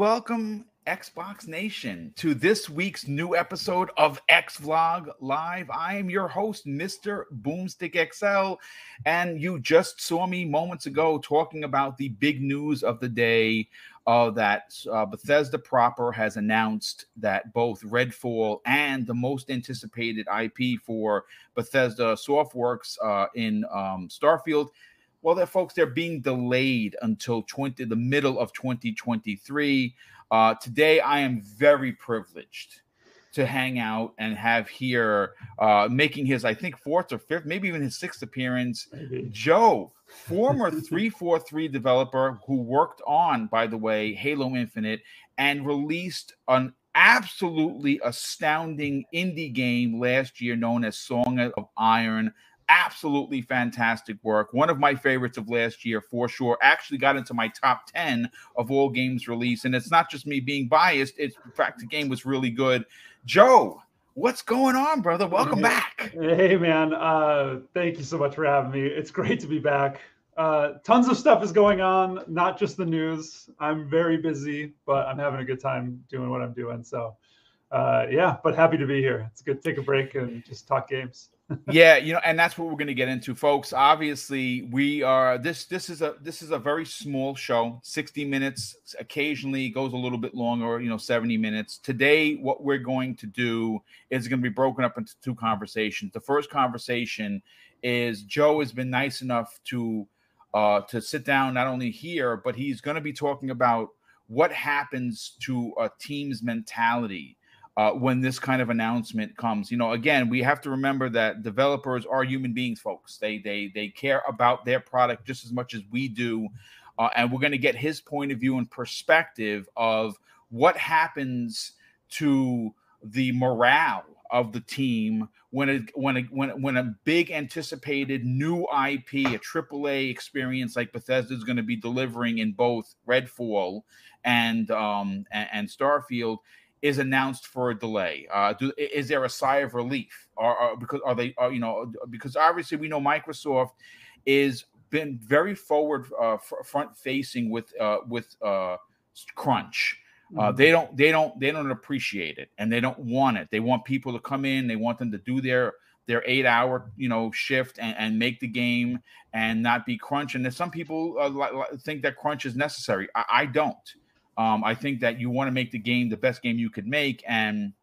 Welcome, Xbox Nation, to this week's new episode of X Vlog Live. I am your host, Mr. Boomstick XL, and you just saw me moments ago talking about the big news of the day uh, that uh, Bethesda proper has announced that both Redfall and the most anticipated IP for Bethesda Softworks uh, in um, Starfield well, they're folks, they're being delayed until 20 the middle of 2023. Uh, today, I am very privileged to hang out and have here uh, making his, I think, fourth or fifth, maybe even his sixth appearance. Joe, former 343 developer who worked on, by the way, Halo Infinite and released an absolutely astounding indie game last year known as Song of Iron absolutely fantastic work. One of my favorites of last year for sure. Actually got into my top 10 of all games released. And it's not just me being biased, it's in fact the game was really good. Joe, what's going on, brother? Welcome hey, back. Hey man. Uh thank you so much for having me. It's great to be back. Uh, tons of stuff is going on, not just the news. I'm very busy, but I'm having a good time doing what I'm doing. So, uh, yeah, but happy to be here. It's good to take a break and just talk games yeah, you know, and that's what we're going to get into, folks. Obviously, we are this. This is a this is a very small show, sixty minutes. Occasionally goes a little bit longer, you know, seventy minutes. Today, what we're going to do is going to be broken up into two conversations. The first conversation is Joe has been nice enough to uh, to sit down not only here, but he's going to be talking about what happens to a team's mentality uh, when this kind of announcement comes. You know, again, we have to remember that developers are human beings, folks. They they they care about their product just as much as we do, uh, and we're going to get his point of view and perspective of what happens to the morale of the team when a when a when, when a big anticipated new IP, a AAA experience like Bethesda is going to be delivering in both Redfall and um and, and Starfield is announced for a delay? Uh, do, is there a sigh of relief, or, or because are they, are, you know, because obviously we know Microsoft is been very forward, uh, front facing with uh, with uh, crunch. Uh, mm-hmm. they don't they don't they don't appreciate it and they don't want it. They want people to come in. They want them to do their their eight hour you know shift and, and make the game and not be crunch. And some people uh, think that crunch is necessary. I, I don't. Um, I think that you want to make the game the best game you could make, and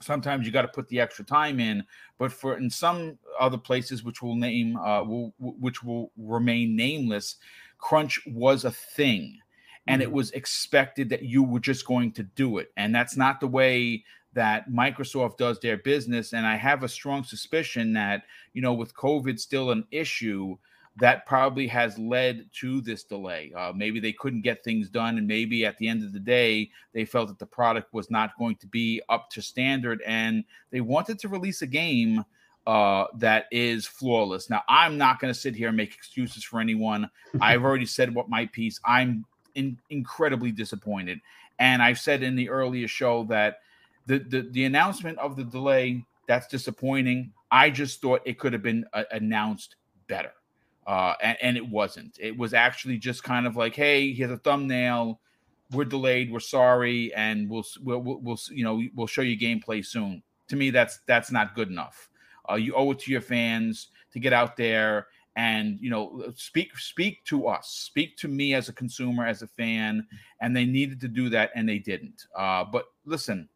sometimes you got to put the extra time in. But for in some other places, which will name, uh, will, which will remain nameless, crunch was a thing, and mm-hmm. it was expected that you were just going to do it, and that's not the way that Microsoft does their business. And I have a strong suspicion that you know, with COVID still an issue that probably has led to this delay. Uh, maybe they couldn't get things done, and maybe at the end of the day, they felt that the product was not going to be up to standard, and they wanted to release a game uh, that is flawless. Now, I'm not going to sit here and make excuses for anyone. I've already said what my piece. I'm in, incredibly disappointed, and I've said in the earlier show that the the, the announcement of the delay that's disappointing. I just thought it could have been uh, announced better uh, and, and, it wasn't. It was actually just kind of like, hey, here's a thumbnail. We're delayed. We're sorry, and we'll we'll, we'll, you know we'll show you gameplay soon. To me, that's that's not good enough. Uh, you owe it to your fans to get out there and you know speak speak to us, speak to me as a consumer, as a fan, and they needed to do that, and they didn't. Uh, but listen,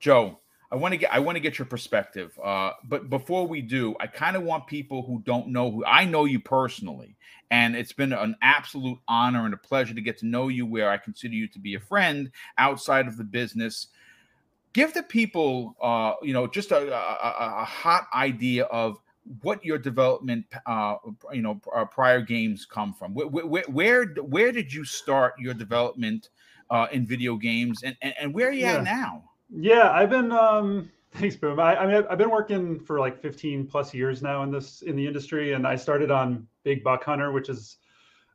Joe, I want to get I want to get your perspective. Uh, but before we do, I kind of want people who don't know who I know you personally, and it's been an absolute honor and a pleasure to get to know you. Where I consider you to be a friend outside of the business. Give the people, uh, you know, just a, a, a, hot idea of what your development, uh, you know, uh, prior games come from. Where, where, where, where did you start your development uh, in video games, and, and, and where are you yeah. at now? Yeah, I've been um thanks, Boom. I, I mean I've been working for like 15 plus years now in this in the industry, and I started on Big Buck Hunter, which is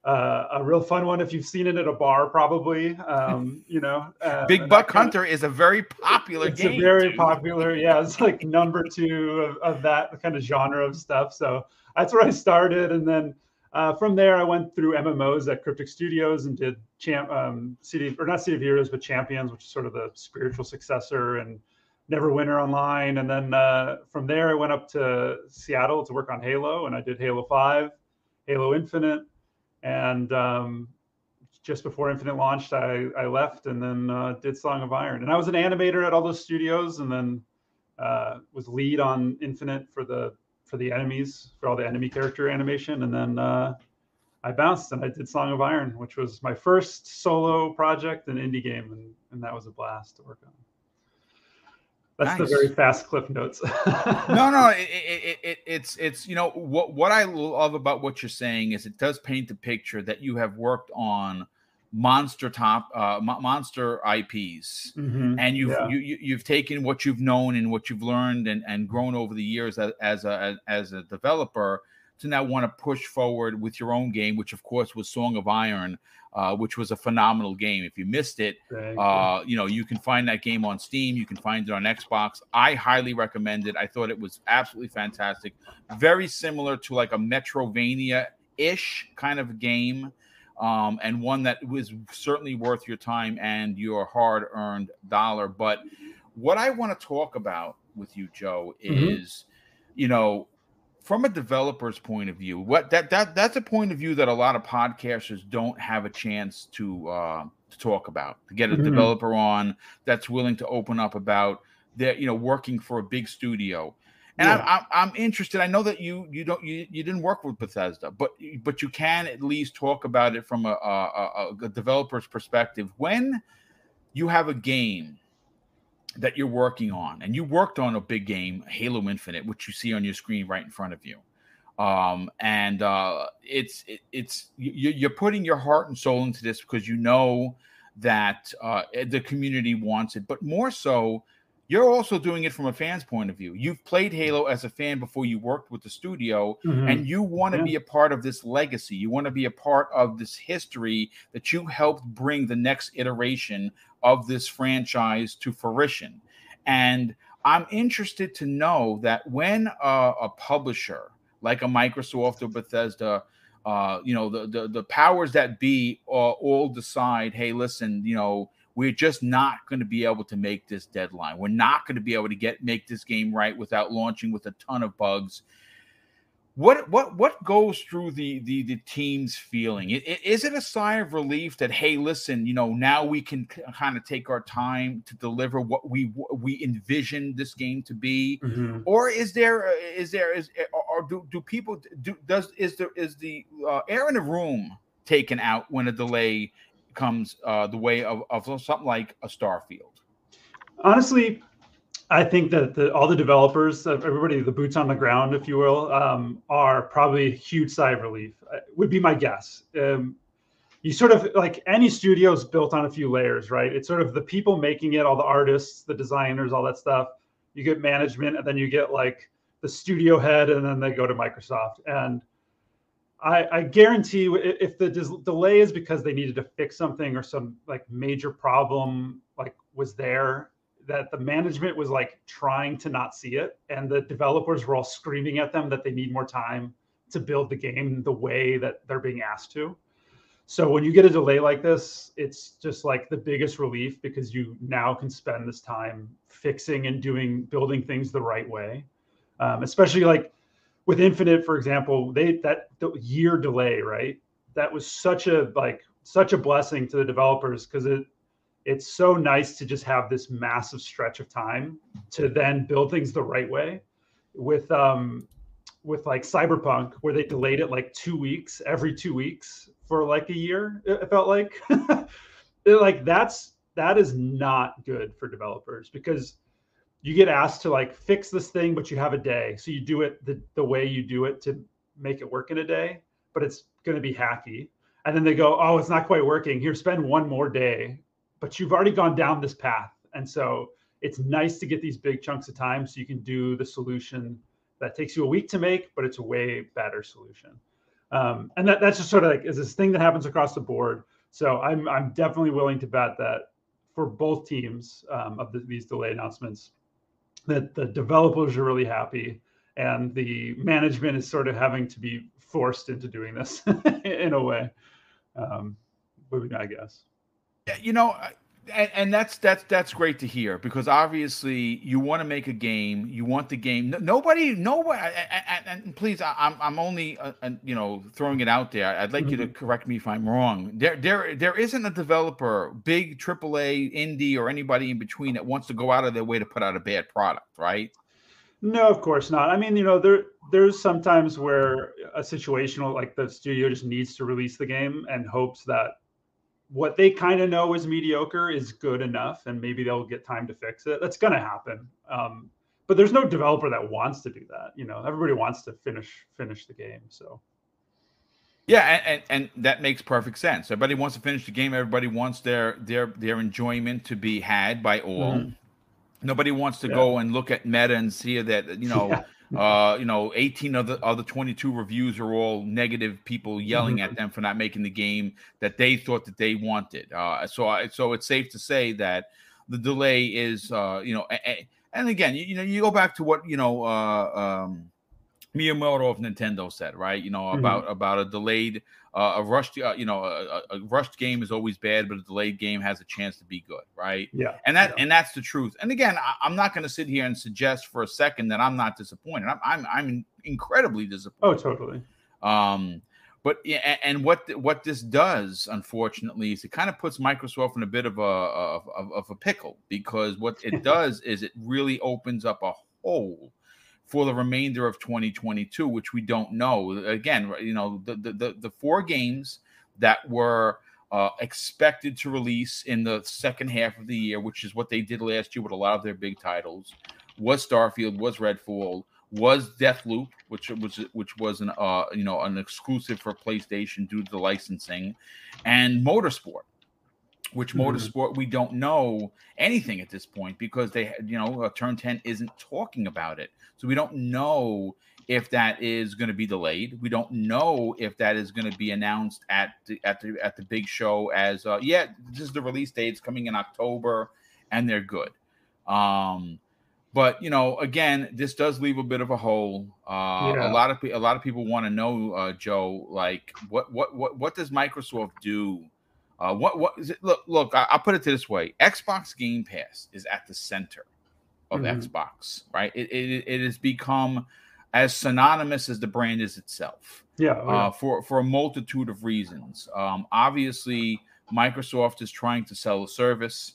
uh, a real fun one if you've seen it at a bar, probably. Um, you know, uh, Big Buck Hunter of, is a very popular it's game. It's a very dude. popular, yeah. It's like number two of, of, that kind of genre of stuff. So that's where I started, and then uh, from there, I went through MMOs at Cryptic Studios and did champ um, City or not City of Heroes, but Champions, which is sort of the spiritual successor, and Neverwinter Online. And then uh, from there, I went up to Seattle to work on Halo, and I did Halo Five, Halo Infinite, and um, just before Infinite launched, I, I left and then uh, did Song of Iron. And I was an animator at all those studios, and then uh, was lead on Infinite for the for the enemies for all the enemy character animation, and then uh, I bounced and I did Song of Iron, which was my first solo project and indie game, and, and that was a blast to work on. That's nice. the very fast cliff notes. no, no, it, it, it, it's it's you know what what I love about what you're saying is it does paint the picture that you have worked on monster top uh, monster IPs, mm-hmm. and you've yeah. you, you, have taken what you've known and what you've learned and, and grown over the years as, as a as a developer to now want to push forward with your own game, which of course was Song of Iron, uh, which was a phenomenal game. If you missed it, uh, you know you can find that game on Steam. You can find it on Xbox. I highly recommend it. I thought it was absolutely fantastic. Very similar to like a Metroidvania ish kind of game um, and one that was certainly worth your time and your hard earned dollar. But what I want to talk about with you, Joe, mm-hmm. is mm-hmm. you know, from a developer's point of view, what that that that's a point of view that a lot of podcasters don't have a chance to uh, to talk about. To get a mm-hmm. developer on that's willing to open up about their you know working for a big studio and yeah. I'm, I'm, I'm interested. I know that you you don't you, you didn't work with Bethesda, but but you can at least talk about it from a, a, a developer's perspective. When you have a game that you're working on, and you worked on a big game, Halo Infinite, which you see on your screen right in front of you, um, and uh, it's it, it's you, you're putting your heart and soul into this because you know that uh, the community wants it, but more so you're also doing it from a fan's point of view. You've played Halo as a fan before you worked with the studio, mm-hmm. and you want to yeah. be a part of this legacy. You want to be a part of this history that you helped bring the next iteration of this franchise to fruition. And I'm interested to know that when a, a publisher like a Microsoft or Bethesda, uh, you know, the, the the powers that be uh, all decide, hey, listen, you know we're just not going to be able to make this deadline. We're not going to be able to get make this game right without launching with a ton of bugs. What what what goes through the the, the team's feeling? Is it a sigh of relief that hey, listen, you know, now we can kind of take our time to deliver what we we envisioned this game to be, mm-hmm. or is there is there is or do do people do does is there is the uh, air in the room taken out when a delay comes uh, the way of, of something like a Starfield? Honestly, I think that the, all the developers, everybody, the boots on the ground, if you will, um, are probably a huge sigh of relief. Uh, would be my guess. Um, you sort of like any studio is built on a few layers, right? It's sort of the people making it, all the artists, the designers, all that stuff. You get management, and then you get like the studio head, and then they go to Microsoft. And I, I guarantee if the des- delay is because they needed to fix something or some like major problem like was there that the management was like trying to not see it and the developers were all screaming at them that they need more time to build the game the way that they're being asked to. So when you get a delay like this it's just like the biggest relief because you now can spend this time fixing and doing building things the right way. Um, especially like with Infinite, for example, they that the year delay, right? That was such a like such a blessing to the developers because it it's so nice to just have this massive stretch of time to then build things the right way. With um with like Cyberpunk, where they delayed it like two weeks every two weeks for like a year, it felt like. like that's that is not good for developers because you get asked to like fix this thing, but you have a day. So you do it the, the way you do it to make it work in a day, but it's going to be hacky. And then they go, oh, it's not quite working. Here, spend one more day. But you've already gone down this path. And so it's nice to get these big chunks of time so you can do the solution that takes you a week to make, but it's a way better solution. Um, and that, that's just sort of like is this thing that happens across the board. So I'm I'm definitely willing to bet that for both teams um, of the, these delay announcements, that the developers are really happy and the management is sort of having to be forced into doing this in a way. Um, I guess. Yeah, you know, and, and, that's that's that's great to hear because obviously you want to make a game, you want the game. Nobody, nobody, and, and please, I'm I'm only uh, you know throwing it out there. I'd like mm-hmm. you to mm-hmm. correct me if I'm wrong. There there there isn't a developer, big AAA, indie, or anybody in between that wants to go out of their way to put out a bad product, right? No, of course not. I mean, you know, there there's sometimes where a situational like the studio just needs to release the game and hopes that what they kind of know is mediocre is good enough, and maybe they'll get time to fix it. That's going to happen. Um, but there's no developer that wants to do that. You know, everybody wants to finish finish the game. So. Yeah, and, and, and that makes perfect sense. Everybody wants to finish the game. Everybody wants their their their enjoyment to be had by all. Mm-hmm. Nobody wants to yeah. go and look at meta and see that you know, yeah. Uh, you know, eighteen of the other twenty-two reviews are all negative people yelling mm-hmm. at them for not making the game that they thought that they wanted. Uh, so, I, so it's safe to say that the delay is, uh, you know, a, and again, you, you, know, you go back to what you know, uh, um, Miyamoto of Nintendo said, right? You know, mm-hmm. about mm-hmm. about a delayed uh, a rushed, uh, you know, a, a, rushed game is always bad, but a delayed game has a chance to be good, right? Yeah, and that yeah. and that's the truth. And again, I, am not going to sit here and suggest for a second that I'm not disappointed. I'm I'm, I'm incredibly disappointed. Oh, totally. Um, but and what what this does, unfortunately, is it kind of puts Microsoft in a bit of a of, of a pickle because what it does is it really opens up a hole for the remainder of 2022, which we don't know. Again, you know, the the, the, four games that were uh, expected to release in the second half of the year, which is what they did last year with a lot of their big titles, was Starfield, was Redfall, was Deathloop, which was which was an uh, you know an exclusive for PlayStation due to the licensing, and Motorsport which mm-hmm. motorsport we don't know anything at this point because they you know turn 10 isn't talking about it so we don't know if that is going to be delayed we don't know if that is going to be announced at the at the at the big show as uh yeah this is the release date it's coming in october and they're good um but you know again this does leave a bit of a hole uh yeah. a lot of a lot of people want to know uh joe like what what what what does microsoft do uh, what what is it? Look, look. I, will put it this way: Xbox Game Pass is at the center of mm-hmm. Xbox, right? It, it it has become as synonymous as the brand is itself. Yeah, yeah. Uh, for for a multitude of reasons. Um, obviously, Microsoft is trying to sell a service.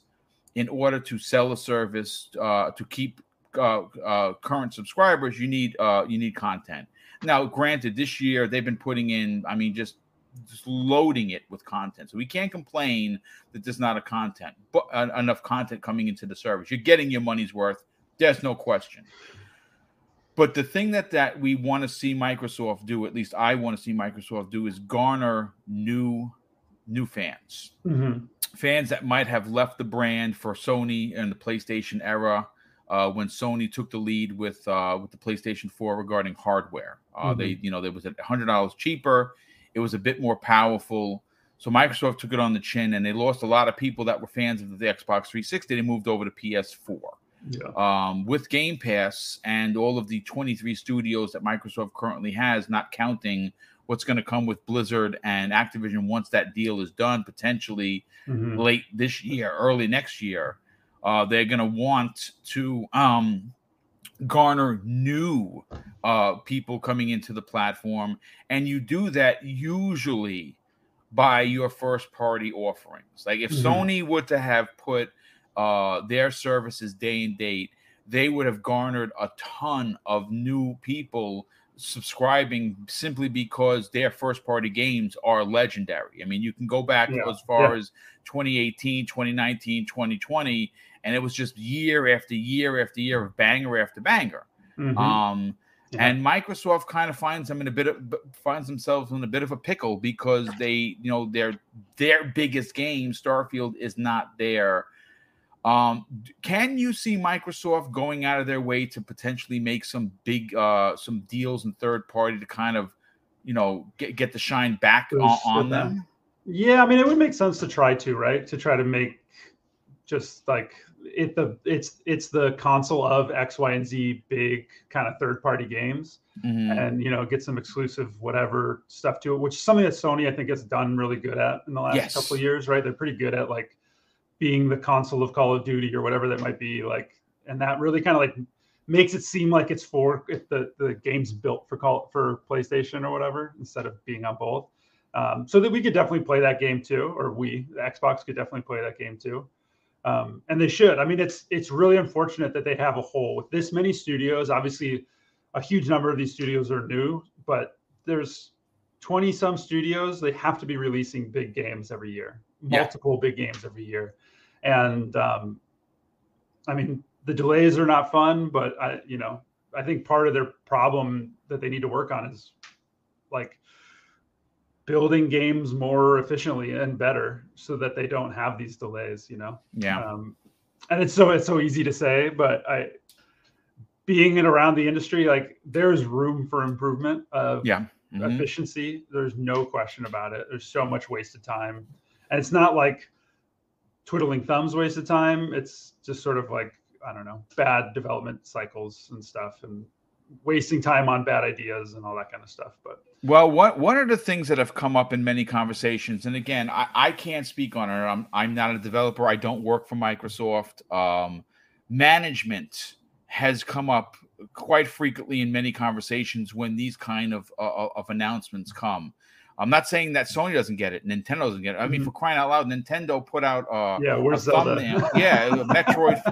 In order to sell a service uh, to keep uh, uh, current subscribers, you need uh, you need content. Now, granted, this year they've been putting in, I mean, just just loading it with content. So we can't complain that there's not a content, but uh, enough content coming into the service. You're getting your money's worth. There's no question. But the thing that that we want to see Microsoft do, at least I want to see Microsoft do, is garner new new fans, mm-hmm. fans that might have left the brand for Sony in the PlayStation era. Uh, when Sony took the lead with uh, with the PlayStation 4 regarding hardware, uh, mm-hmm. they you know there was a hundred dollars cheaper it was a bit more powerful. So Microsoft took it on the chin, and they lost a lot of people that were fans of the Xbox 360. They moved over to PS4. Yeah. Um, with Game Pass and all of the 23 studios that Microsoft currently has, not counting what's going to come with Blizzard and Activision once that deal is done, potentially mm-hmm. late this year, early next year, uh, they're going to want to um, garner new uh, people coming into the platform. And you do that usually by your first party offerings. Like if mm-hmm. Sony were to have put uh, their services day and date, they would have garnered a ton of new people subscribing simply because their first party games are legendary. I mean, you can go back yeah. as far yeah. as 2018, 2019, 2020 and it was just year after year after year of banger after banger. Mm-hmm. Um, yeah. And Microsoft kind of finds them in a bit of finds themselves in a bit of a pickle because they, you know, their their biggest game, Starfield, is not there. Um, can you see Microsoft going out of their way to potentially make some big uh some deals in third party to kind of, you know, get get the shine back on, on them? Yeah, I mean, it would make sense to try to, right? To try to make just like it the it's it's the console of X, Y, and Z big kind of third party games, mm-hmm. and you know get some exclusive whatever stuff to it, which is something that Sony I think has done really good at in the last yes. couple years. Right, they're pretty good at like being the console of Call of Duty or whatever that might be like, and that really kind of like makes it seem like it's for if the the game's built for call for PlayStation or whatever instead of being on both. Um, so that we could definitely play that game too, or we the Xbox could definitely play that game too. Um, and they should. I mean, it's it's really unfortunate that they have a hole with this many studios. Obviously, a huge number of these studios are new, but there's 20 some studios. They have to be releasing big games every year, multiple yeah. big games every year. And um, I mean, the delays are not fun, but I, you know, I think part of their problem that they need to work on is like building games more efficiently and better so that they don't have these delays you know? Yeah. Um, and it's so it's so easy to say but i being in around the industry like there's room for improvement of yeah. Mm-hmm. efficiency. There's no question about it. There's so much wasted time. And it's not like twiddling thumbs wasted time. It's just sort of like i don't know bad development cycles and stuff and wasting time on bad ideas and all that kind of stuff but well, one one of the things that have come up in many conversations, and again, I, I can't speak on it. I'm I'm not a developer. I don't work for Microsoft. Um, management has come up quite frequently in many conversations when these kind of uh, of announcements come. I'm not saying that Sony doesn't get it, Nintendo doesn't get it. I mean, mm-hmm. for crying out loud, Nintendo put out uh, yeah, where's a thumbnail. yeah, Metroid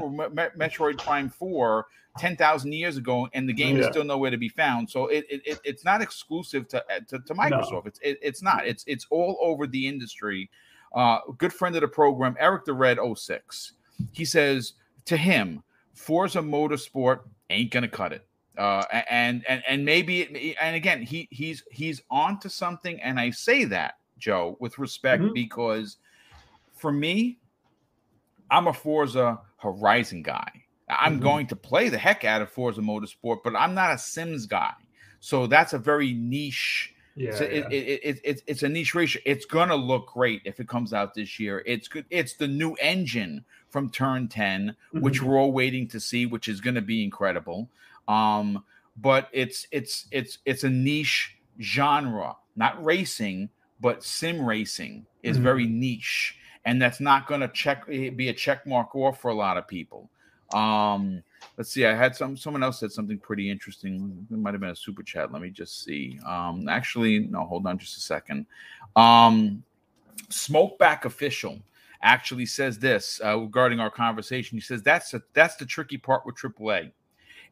Metroid Prime Four 10,000 years ago, and the game yeah. is still nowhere to be found. So it, it, it it's not exclusive to uh, to, to Microsoft. No. It's it, it's not. It's it's all over the industry. Uh, good friend of the program, Eric the Red 06. He says to him, Forza Motorsport ain't gonna cut it. Uh, and and and maybe it, and again he he's he's on to something, and I say that Joe with respect mm-hmm. because for me, I'm a Forza Horizon guy. I'm mm-hmm. going to play the heck out of Forza Motorsport, but I'm not a Sims guy. So that's a very niche. Yeah, so yeah. It, it, it, it, it's a niche ratio. It's gonna look great if it comes out this year. It's good. It's the new engine from Turn 10, mm-hmm. which we're all waiting to see, which is gonna be incredible. Um, but it's it's it's it's a niche genre, not racing, but sim racing is mm-hmm. very niche, and that's not gonna check be a check mark off for a lot of people. Um, let's see. I had some someone else said something pretty interesting. It might have been a super chat. Let me just see. Um, actually, no, hold on just a second. Um, Smokeback official actually says this uh, regarding our conversation. He says that's a, that's the tricky part with AAA.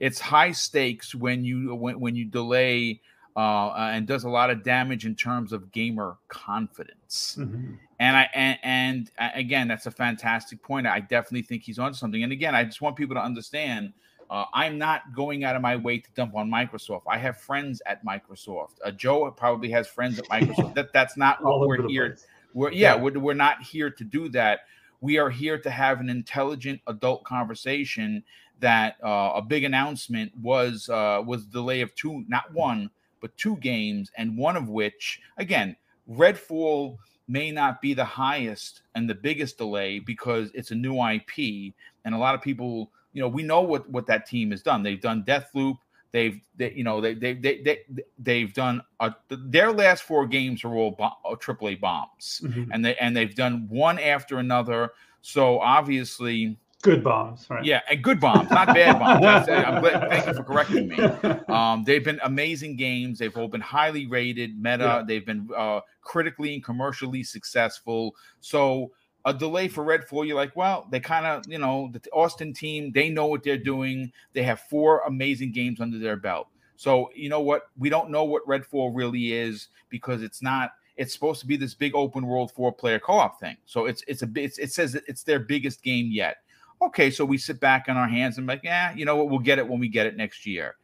It's high stakes when you when, when you delay uh, and does a lot of damage in terms of gamer confidence. Mm-hmm. And I and, and again, that's a fantastic point. I definitely think he's on something. And again, I just want people to understand. Uh, I'm not going out of my way to dump on Microsoft. I have friends at Microsoft. Uh, Joe probably has friends at Microsoft. that that's not what we're here. We're yeah, yeah. We're, we're not here to do that. We are here to have an intelligent adult conversation. That uh, a big announcement was uh, was delay of two, not one, but two games, and one of which, again, Redfall may not be the highest and the biggest delay because it's a new IP, and a lot of people, you know, we know what what that team has done. They've done Deathloop. They've, they, you know, they they they they they've done a, their last four games are all AAA bombs, mm-hmm. and they and they've done one after another. So obviously, Good bombs, right? Yeah, and good bombs, not bad bombs. I'm glad, thank you for correcting me. Um, they've been amazing games. They've all been highly rated, meta. Yeah. They've been uh, critically and commercially successful. So a delay for Redfall, you're like, well, they kind of, you know, the Austin team, they know what they're doing. They have four amazing games under their belt. So you know what? We don't know what Redfall really is because it's not. It's supposed to be this big open world four player co op thing. So it's it's a it's, it says it's their biggest game yet. Okay, so we sit back on our hands and like, yeah, you know what, we'll get it when we get it next year.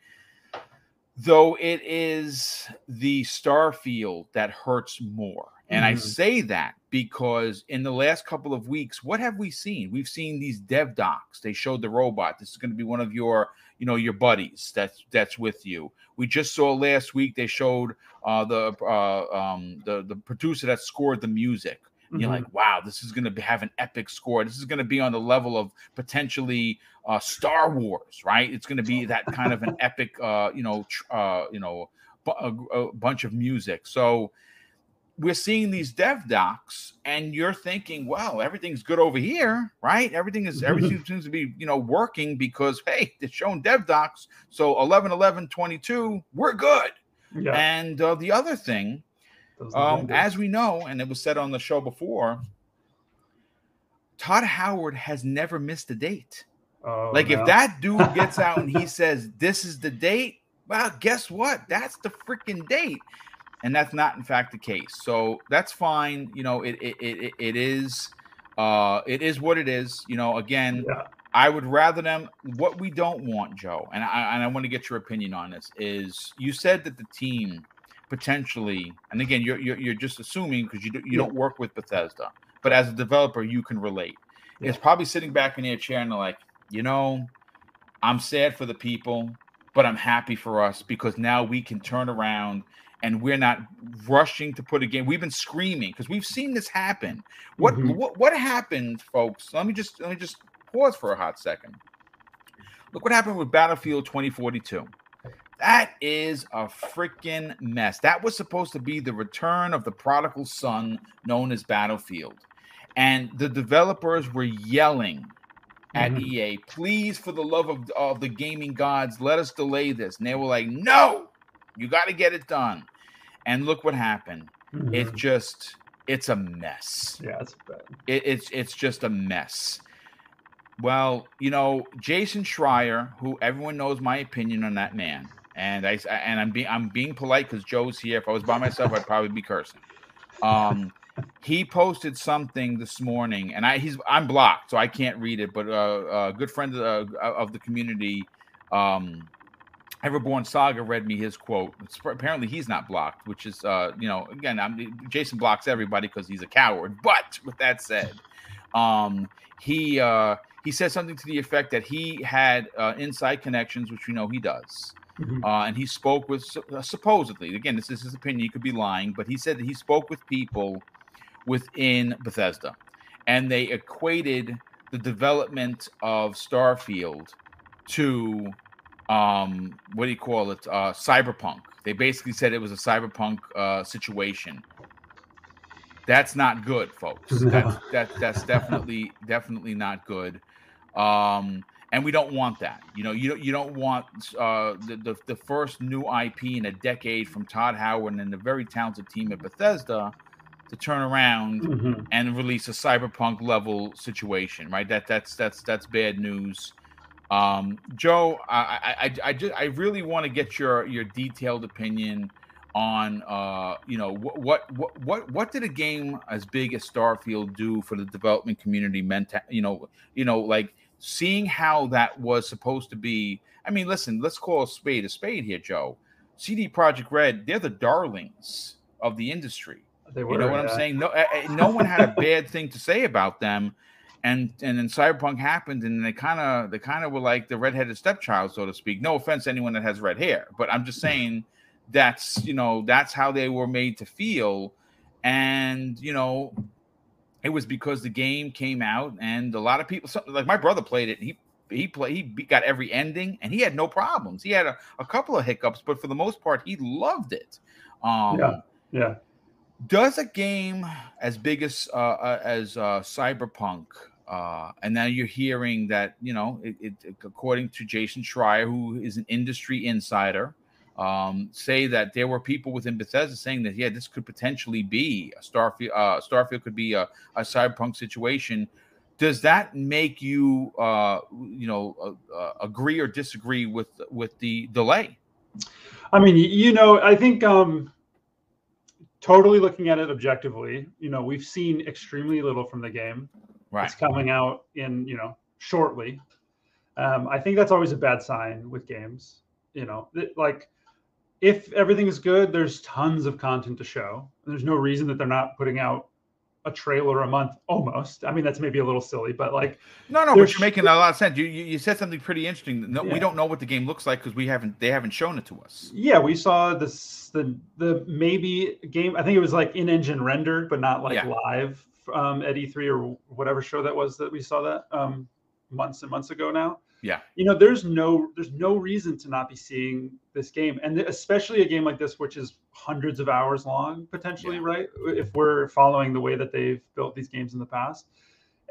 Though it is the Starfield that hurts more. And mm-hmm. I say that because in the last couple of weeks, what have we seen? We've seen these dev docs. They showed the robot. This is going to be one of your, you know, your buddies that's that's with you. We just saw last week they showed uh, the uh, um, the the producer that scored the music Mm-hmm. You're like, wow, this is going to have an epic score. This is going to be on the level of potentially uh, Star Wars, right? It's going to be that kind of an epic, uh, you know, uh, you know, bu- a, a bunch of music. So we're seeing these dev docs and you're thinking well everything's good over here right everything is everything seems to be you know working because hey they're showing dev docs so 11 11 22 we're good yeah. and uh, the other thing um, as we know and it was said on the show before todd howard has never missed a date oh, like no. if that dude gets out and he says this is the date well guess what that's the freaking date and that's not in fact the case. So that's fine. You know, it it it, it is uh it is what it is. You know, again, yeah. I would rather them what we don't want, Joe, and I and I want to get your opinion on this, is you said that the team potentially, and again, you're you're, you're just assuming because you do, you yeah. don't work with Bethesda, but as a developer, you can relate. Yeah. It's probably sitting back in their chair and they're like, you know, I'm sad for the people, but I'm happy for us because now we can turn around and we're not rushing to put a game. We've been screaming because we've seen this happen. What mm-hmm. what what happened, folks? Let me just let me just pause for a hot second. Look what happened with Battlefield 2042. That is a freaking mess. That was supposed to be the return of the prodigal son known as Battlefield. And the developers were yelling at mm-hmm. EA, please, for the love of, of the gaming gods, let us delay this. And they were like, no, you got to get it done. And look what happened. Mm-hmm. It's just it's a mess. Yeah, it's bad. It, it's it's just a mess. Well, you know, Jason Schreier, who everyone knows my opinion on that man, and I and I'm being I'm being polite because Joe's here. If I was by myself, I'd probably be cursing. Um, he posted something this morning, and I he's I'm blocked, so I can't read it. But uh, a good friend of, uh, of the community, um, Everborn Saga read me his quote. It's, apparently, he's not blocked, which is, uh, you know, again, I'm, Jason blocks everybody because he's a coward. But with that said, um, he uh, he said something to the effect that he had uh, inside connections, which we know he does. Mm-hmm. Uh, and he spoke with uh, supposedly, again, this is his opinion. He could be lying, but he said that he spoke with people within Bethesda, and they equated the development of Starfield to um what do you call it uh cyberpunk they basically said it was a cyberpunk uh situation that's not good folks that's that, that's definitely definitely not good um and we don't want that. You know you don't you don't want uh the, the, the first new ip in a decade from todd howard and the very talented team at bethesda to turn around mm-hmm. and release a cyberpunk level situation right? That that's that's that's bad news. Um, Joe, I, I, I, just, I really want to get your your detailed opinion on uh, you know what, what what what did a game as big as Starfield do for the development community meant you know you know like seeing how that was supposed to be I mean listen let's call a spade a spade here Joe. CD Projekt Red they're the darlings of the industry. They were, you know what yeah. I'm saying? No eh, eh, no one had a bad thing to say about them. And and then cyberpunk happened and they kind of they kind of were like the redheaded stepchild so to speak. No offense to anyone that has red hair but i'm just saying that's you know that's how they were made to feel. And you know it was because the game came out and a lot of people like my brother played it he he played he got every ending and he had no problems. He had a, a couple of hiccups but for the most part he loved it. Um yeah yeah. does a game as big as uh, uh as uh, cyberpunk uh, and now you're hearing that, you know, it, it, according to Jason Schreier, who is an industry insider, um, say that there were people within Bethesda saying that, yeah, this could potentially be a Starfield. Uh, Starfield could be a, a cyberpunk situation. Does that make you, uh, you know, uh, uh agree or disagree with with the delay? I mean, you know, I think um, totally looking at it objectively, you know, we've seen extremely little from the game. Right. It's coming out in, you know, shortly. Um, I think that's always a bad sign with games. You know, like if everything is good, there's tons of content to show. There's no reason that they're not putting out a trailer a month almost. I mean, that's maybe a little silly, but like no, no, but you're making a lot of sense. You you, you said something pretty interesting. No, yeah. we don't know what the game looks like because we haven't they haven't shown it to us. Yeah, we saw this the the maybe game. I think it was like in engine rendered, but not like yeah. live um, at E3 or whatever show that was that we saw that um, months and months ago now. Yeah. You know, there's no there's no reason to not be seeing this game, and especially a game like this, which is hundreds of hours long potentially, yeah. right? If we're following the way that they've built these games in the past,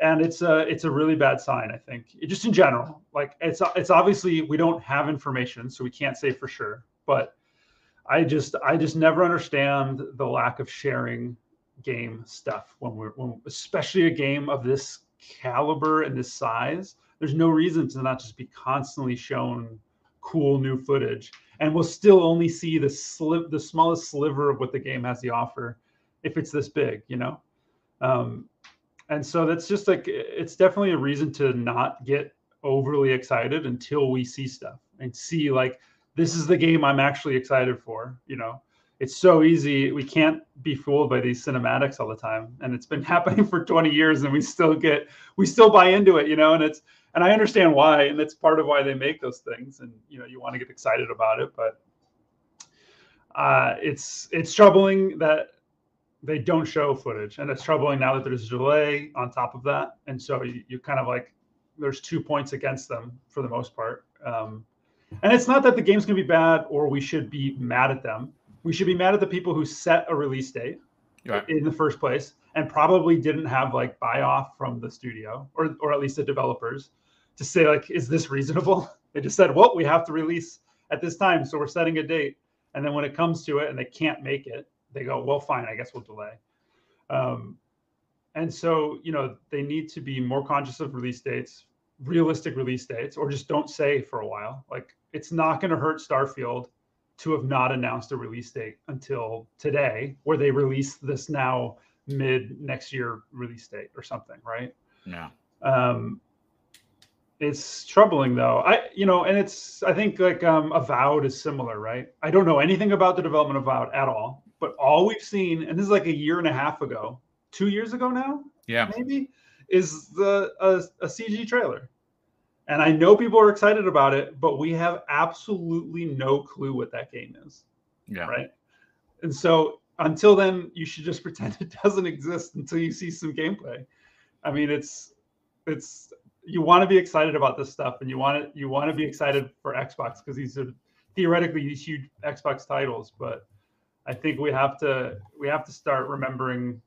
and it's a it's a really bad sign, I think. just in general, like it's it's obviously we don't have information, so we can't say for sure, but I just I just never understand the lack of sharing game stuff when we're when especially a game of this caliber and this size there's no reason to not just be constantly shown cool new footage and we'll still only see the slip the smallest sliver of what the game has to offer if it's this big you know? Um, and so that's just like it's definitely a reason to not get overly excited until we see stuff and see like this is the game i'm actually excited for you know it's so easy. We can't be fooled by these cinematics all the time. And it's been happening for 20 years and we still get we still buy into it, you know, and it's and I understand why, and that's part of why they make those things. And you know, you want to get excited about it, but uh, it's it's troubling that they don't show footage, and it's troubling now that there's a delay on top of that, and so you, you kind of like there's two points against them for the most part. Um, and it's not that the game's gonna be bad or we should be mad at them we should be mad at the people who set a release date right. in the first place and probably didn't have like buy off from the studio or or at least the developers to say like is this reasonable? They just said well we have to release at this time so we're setting a date. And then when it comes to it and they can't make it they go well fine i guess we'll delay. Um, and so you know they need to be more conscious of release dates realistic release dates or just don't say for a while. Like it's not going to hurt starfield to have not announced a release date until today, where they release this now mid next year release date or something, right? Yeah. Um, it's troubling though. I, you know, and it's I think like um, Avowed is similar, right? I don't know anything about the development of Avowed at all, but all we've seen, and this is like a year and a half ago, two years ago now, yeah, maybe, is the a, a CG trailer. And I know people are excited about it, but we have absolutely no clue what that game is. Yeah. Right. And so until then, you should just pretend it doesn't exist until you see some gameplay. I mean, it's it's you want to be excited about this stuff, and you want to you want to be excited for Xbox because these are theoretically these huge Xbox titles. But I think we have to we have to start remembering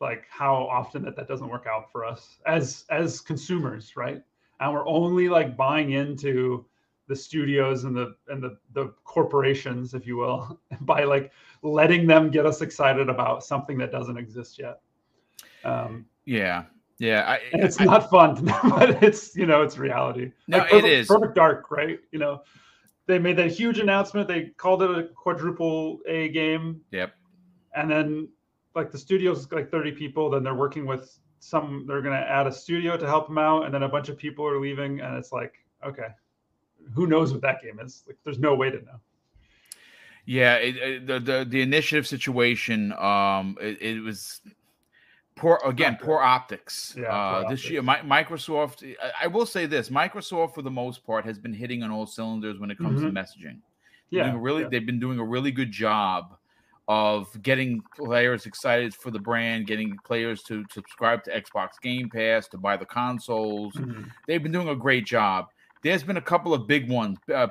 like how often that that doesn't work out for us as as consumers, right? And we're only like buying into the studios and the and the the corporations, if you will, by like letting them get us excited about something that doesn't exist yet. Um, yeah, yeah, I, it's I, not fun, but it's you know it's reality. No, like perfect, it is perfect dark, right? You know, they made that huge announcement. They called it a quadruple A game. Yep. And then like the studio's like 30 people, then they're working with some they're going to add a studio to help them out and then a bunch of people are leaving and it's like okay who knows what that game is like there's no way to know yeah it, it, the, the the initiative situation um it, it was poor again poor optics yeah, uh poor this optics. year my, microsoft I, I, will say this microsoft for the most part has been hitting on all cylinders when it comes mm-hmm. to messaging yeah really yeah. they've been doing a really good job of getting players excited for the brand, getting players to subscribe to Xbox Game Pass, to buy the consoles. Mm-hmm. They've been doing a great job. There's been a couple of big ones, uh,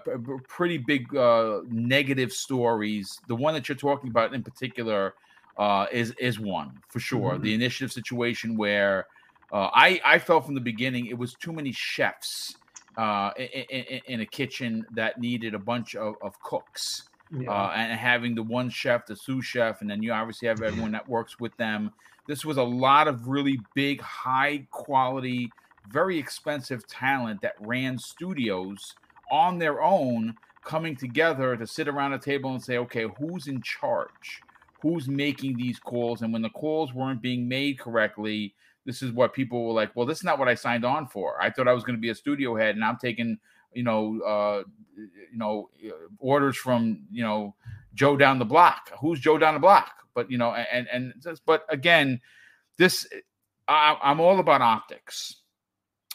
pretty big uh, negative stories. The one that you're talking about in particular uh, is is one for sure. Mm-hmm. The initiative situation where uh, I I felt from the beginning it was too many chefs uh, in, in, in, a kitchen that needed a bunch of, of cooks yeah. uh, and having the one chef, the sous chef, and then you obviously have everyone that works with them. This was a lot of really big, high quality, very expensive talent that ran studios on their own, coming together to sit around a table and say, okay, who's in charge? Who's making these calls? And when the calls weren't being made correctly, this is what people were like, well, this is not what I signed on for. I thought I was going to be a studio head, and I'm taking you know, uh, you know, orders from you know Joe down the block. Who's Joe down the block? But you know, and and but again, this I, am all about optics,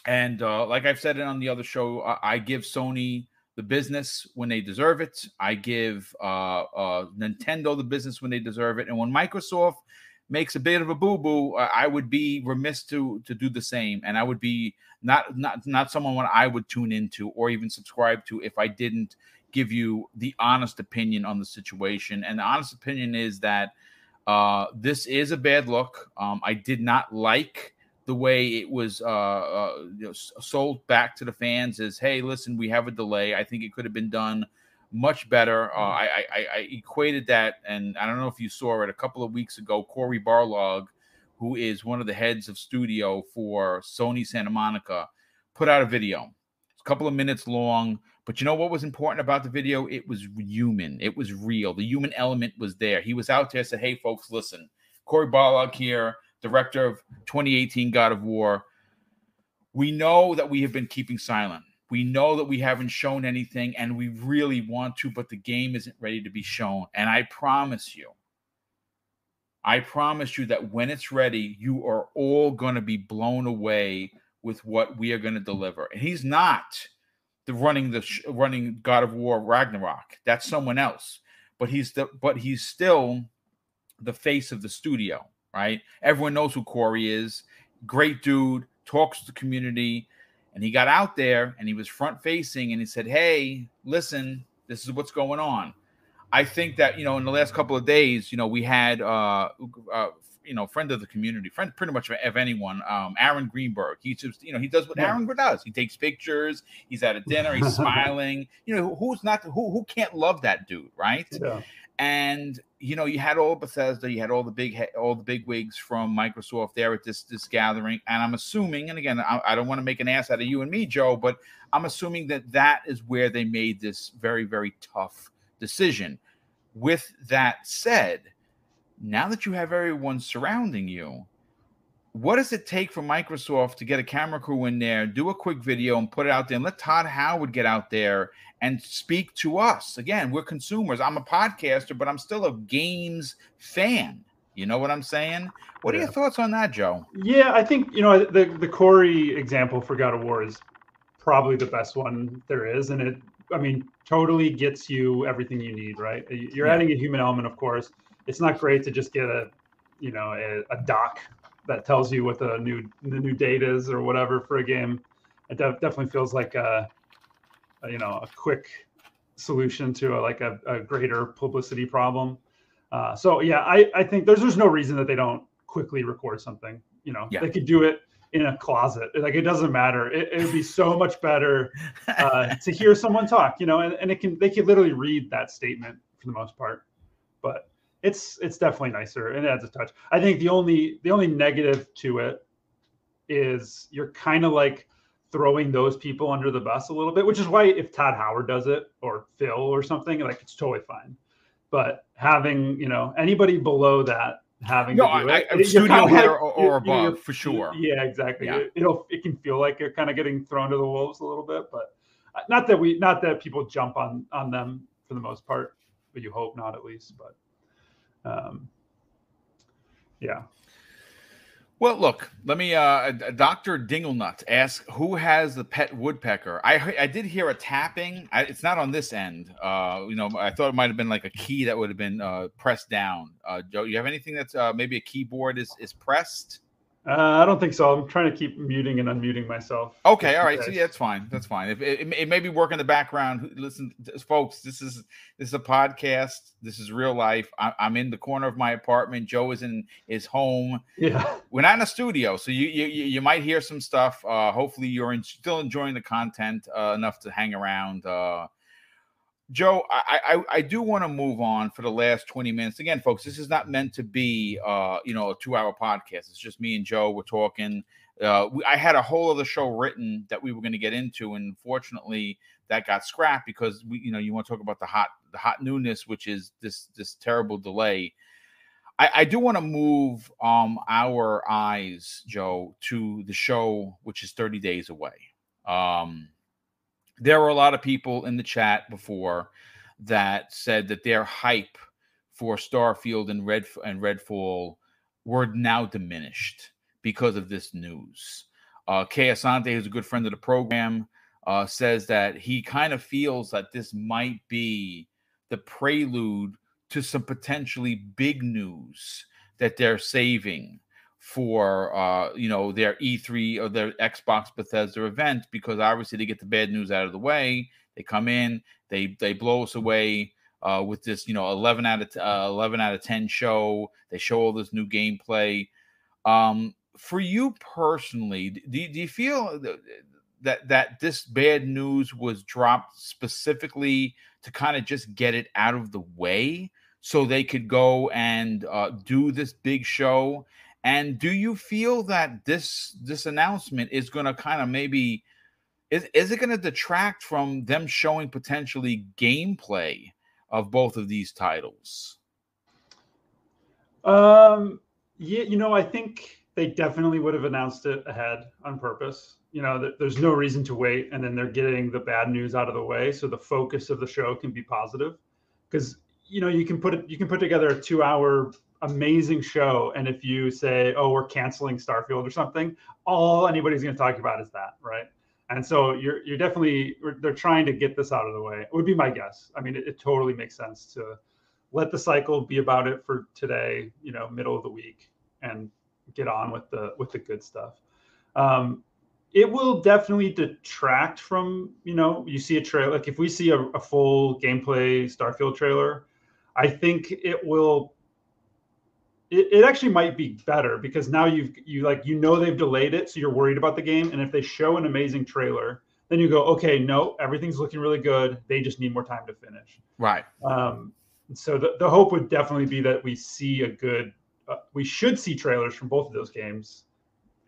and uh, like I've said it on the other show, I, I give Sony the business when they deserve it. I give uh, uh, Nintendo the business when they deserve it, and when Microsoft makes a bit of a boo boo, uh, I would be remiss to to do the same, and I would be not not not someone I would tune into or even subscribe to if I didn't give you the honest opinion on the situation. And the honest opinion is that uh, this is a bad look. Um, I did not like the way it was uh, uh, you know, sold back to the fans as, hey, listen, we have a delay. I think it could have been done much better. Uh, mm. I, I, I, equated that, and I don't know if you saw it a couple of weeks ago. Cory Barlog, who is one of the heads of studio for Sony Santa Monica, put out a video. It's a couple of minutes long, but you know what was important about the video? It was human. It was real. The human element was there. He was out there, said, "Hey, folks, listen, Cory Barlog here." director of 2018 God of War, we know that we have been keeping silent. We know that we haven't shown anything and we really want to, but the game isn't ready to be shown. And I promise you, I promise you that when it's ready, you are all going to be blown away with what we are going to deliver. And he's not the running the running God of War Ragnarok. That's someone else. But he's the but he's still the face of the studio right? Everyone knows who Cory is. Great dude, talks to the community. And he got out there and he was front facing and he said, Hey, listen, this is what's going on. I think that, you know, in the last couple of days, you know, we had, uh, uh you know, friend of the community, friend pretty much of anyone, um, Aaron Greenberg. He just, you know, he does what. Aaron does. He takes pictures. He's at a dinner. He's smiling. You know, who's not, who, who can't love that dude, right? Yeah and you know you had all Bethesda, you had all the big all the big wigs from Microsoft there at this this gathering, and I'm assuming, and again, I, I don't want to make an ass out of you and me, Joe, but I'm assuming that that is where they made this very very tough decision. With that said, now that you have everyone surrounding you, what does it take for Microsoft to get a camera crew in there, do a quick video, and put it out there, and let Todd Howard get out there and speak to us. Again, we're consumers. I'm a podcaster, but I'm still a games fan. You know what I'm saying? What yeah. are your thoughts on that, Joe? Yeah, I think you know the the Cory example for God of War is probably the best one there is, and it I mean totally gets you everything you need. Right? You're yeah. adding a human element, of course. It's not great to just get a you know a, a doc that tells you what the new the new date is or whatever for a game. It de- definitely feels like a you know a quick solution to a, like a, a, greater publicity problem. Uh, so yeah, I, I think there's there's no reason that they don't quickly record something. You know, yeah. they could do it in a closet. Like it doesn't matter. It, it would be so much better uh, to hear someone talk. You know, and, and it can they can literally read that statement for the most part. But it's it's definitely nicer and it adds a touch. I think the only the only negative to it is you're kind of like throwing those people under the bus a little bit, which is why if Todd Howard does it or Phil or something, like it's totally fine. But having you know anybody below that having no, to do I, it, I, studio kind of like, or, or above for sure. Yeah, exactly. Yeah. It, will it can feel like you're kind of getting thrown to the wolves a little bit, but uh, not that we not that people jump on on them for the most part, but you hope not at least. But um, yeah. Well, look, let me. Uh, Doctor Dinglenut asks, "Who has the pet woodpecker?" I I did hear a tapping. I, it's not on this end. Uh, you know, I thought it might have been like a key that would have been uh, pressed down. Uh, Joe, you have anything that's uh, maybe a keyboard is is pressed? Uh, I don't think so. I'm trying to keep muting and unmuting myself. Okay, all right. So yeah, it's fine. That's fine. If it, it, it, may be working in the background. Listen, folks, this is this is a podcast. This is real life. I, am in the corner of my apartment. Joe is in his home. Yeah, we're not in a studio, so you you you might hear some stuff. Uh, hopefully, you're in, still enjoying the content uh, enough to hang around. Uh, Joe, I, I, I do want to move on for the last 20 minutes. Again, folks, this is not meant to be uh, you know, a two-hour podcast. It's just me and Joe. We're talking. Uh, we, I had a whole other show written that we were going to get into, and fortunately, that got scrapped because we, you know, you want to talk about the hot, the hot newness, which is this this terrible delay. I, I do want to move um our eyes, Joe, to the show, which is 30 days away. Um, there were a lot of people in the chat before that said that their hype for Starfield and Red and Redfall were now diminished because of this news. Uh, Kay Asante, who's a good friend of the program, uh, says that he kind of feels that this might be the prelude to some potentially big news that they're saving for uh, you know their E3 or their Xbox Bethesda event because obviously they get the bad news out of the way. They come in, they they blow us away uh, with this you know 11 out of t- uh, 11 out of 10 show. They show all this new gameplay. Um, for you personally, do, do you feel that that this bad news was dropped specifically to kind of just get it out of the way so they could go and uh, do this big show? And do you feel that this this announcement is going to kind of maybe is is it going to detract from them showing potentially gameplay of both of these titles? Um, yeah, you know, I think they definitely would have announced it ahead on purpose. You know, there's no reason to wait, and then they're getting the bad news out of the way, so the focus of the show can be positive. Because you know, you can put it, you can put together a two-hour amazing show, and if you say, "Oh, we're canceling Starfield" or something, all anybody's going to talk about is that, right? And so you're you're definitely they're trying to get this out of the way. It would be my guess. I mean, it, it totally makes sense to let the cycle be about it for today, you know, middle of the week, and get on with the with the good stuff. Um, it will definitely detract from you know you see a trailer like if we see a, a full gameplay Starfield trailer, I think it will. It, it actually might be better because now you've you like you know they've delayed it, so you're worried about the game, and if they show an amazing trailer, then you go okay, no, everything's looking really good. They just need more time to finish. Right. Um, so the, the hope would definitely be that we see a good uh, we should see trailers from both of those games,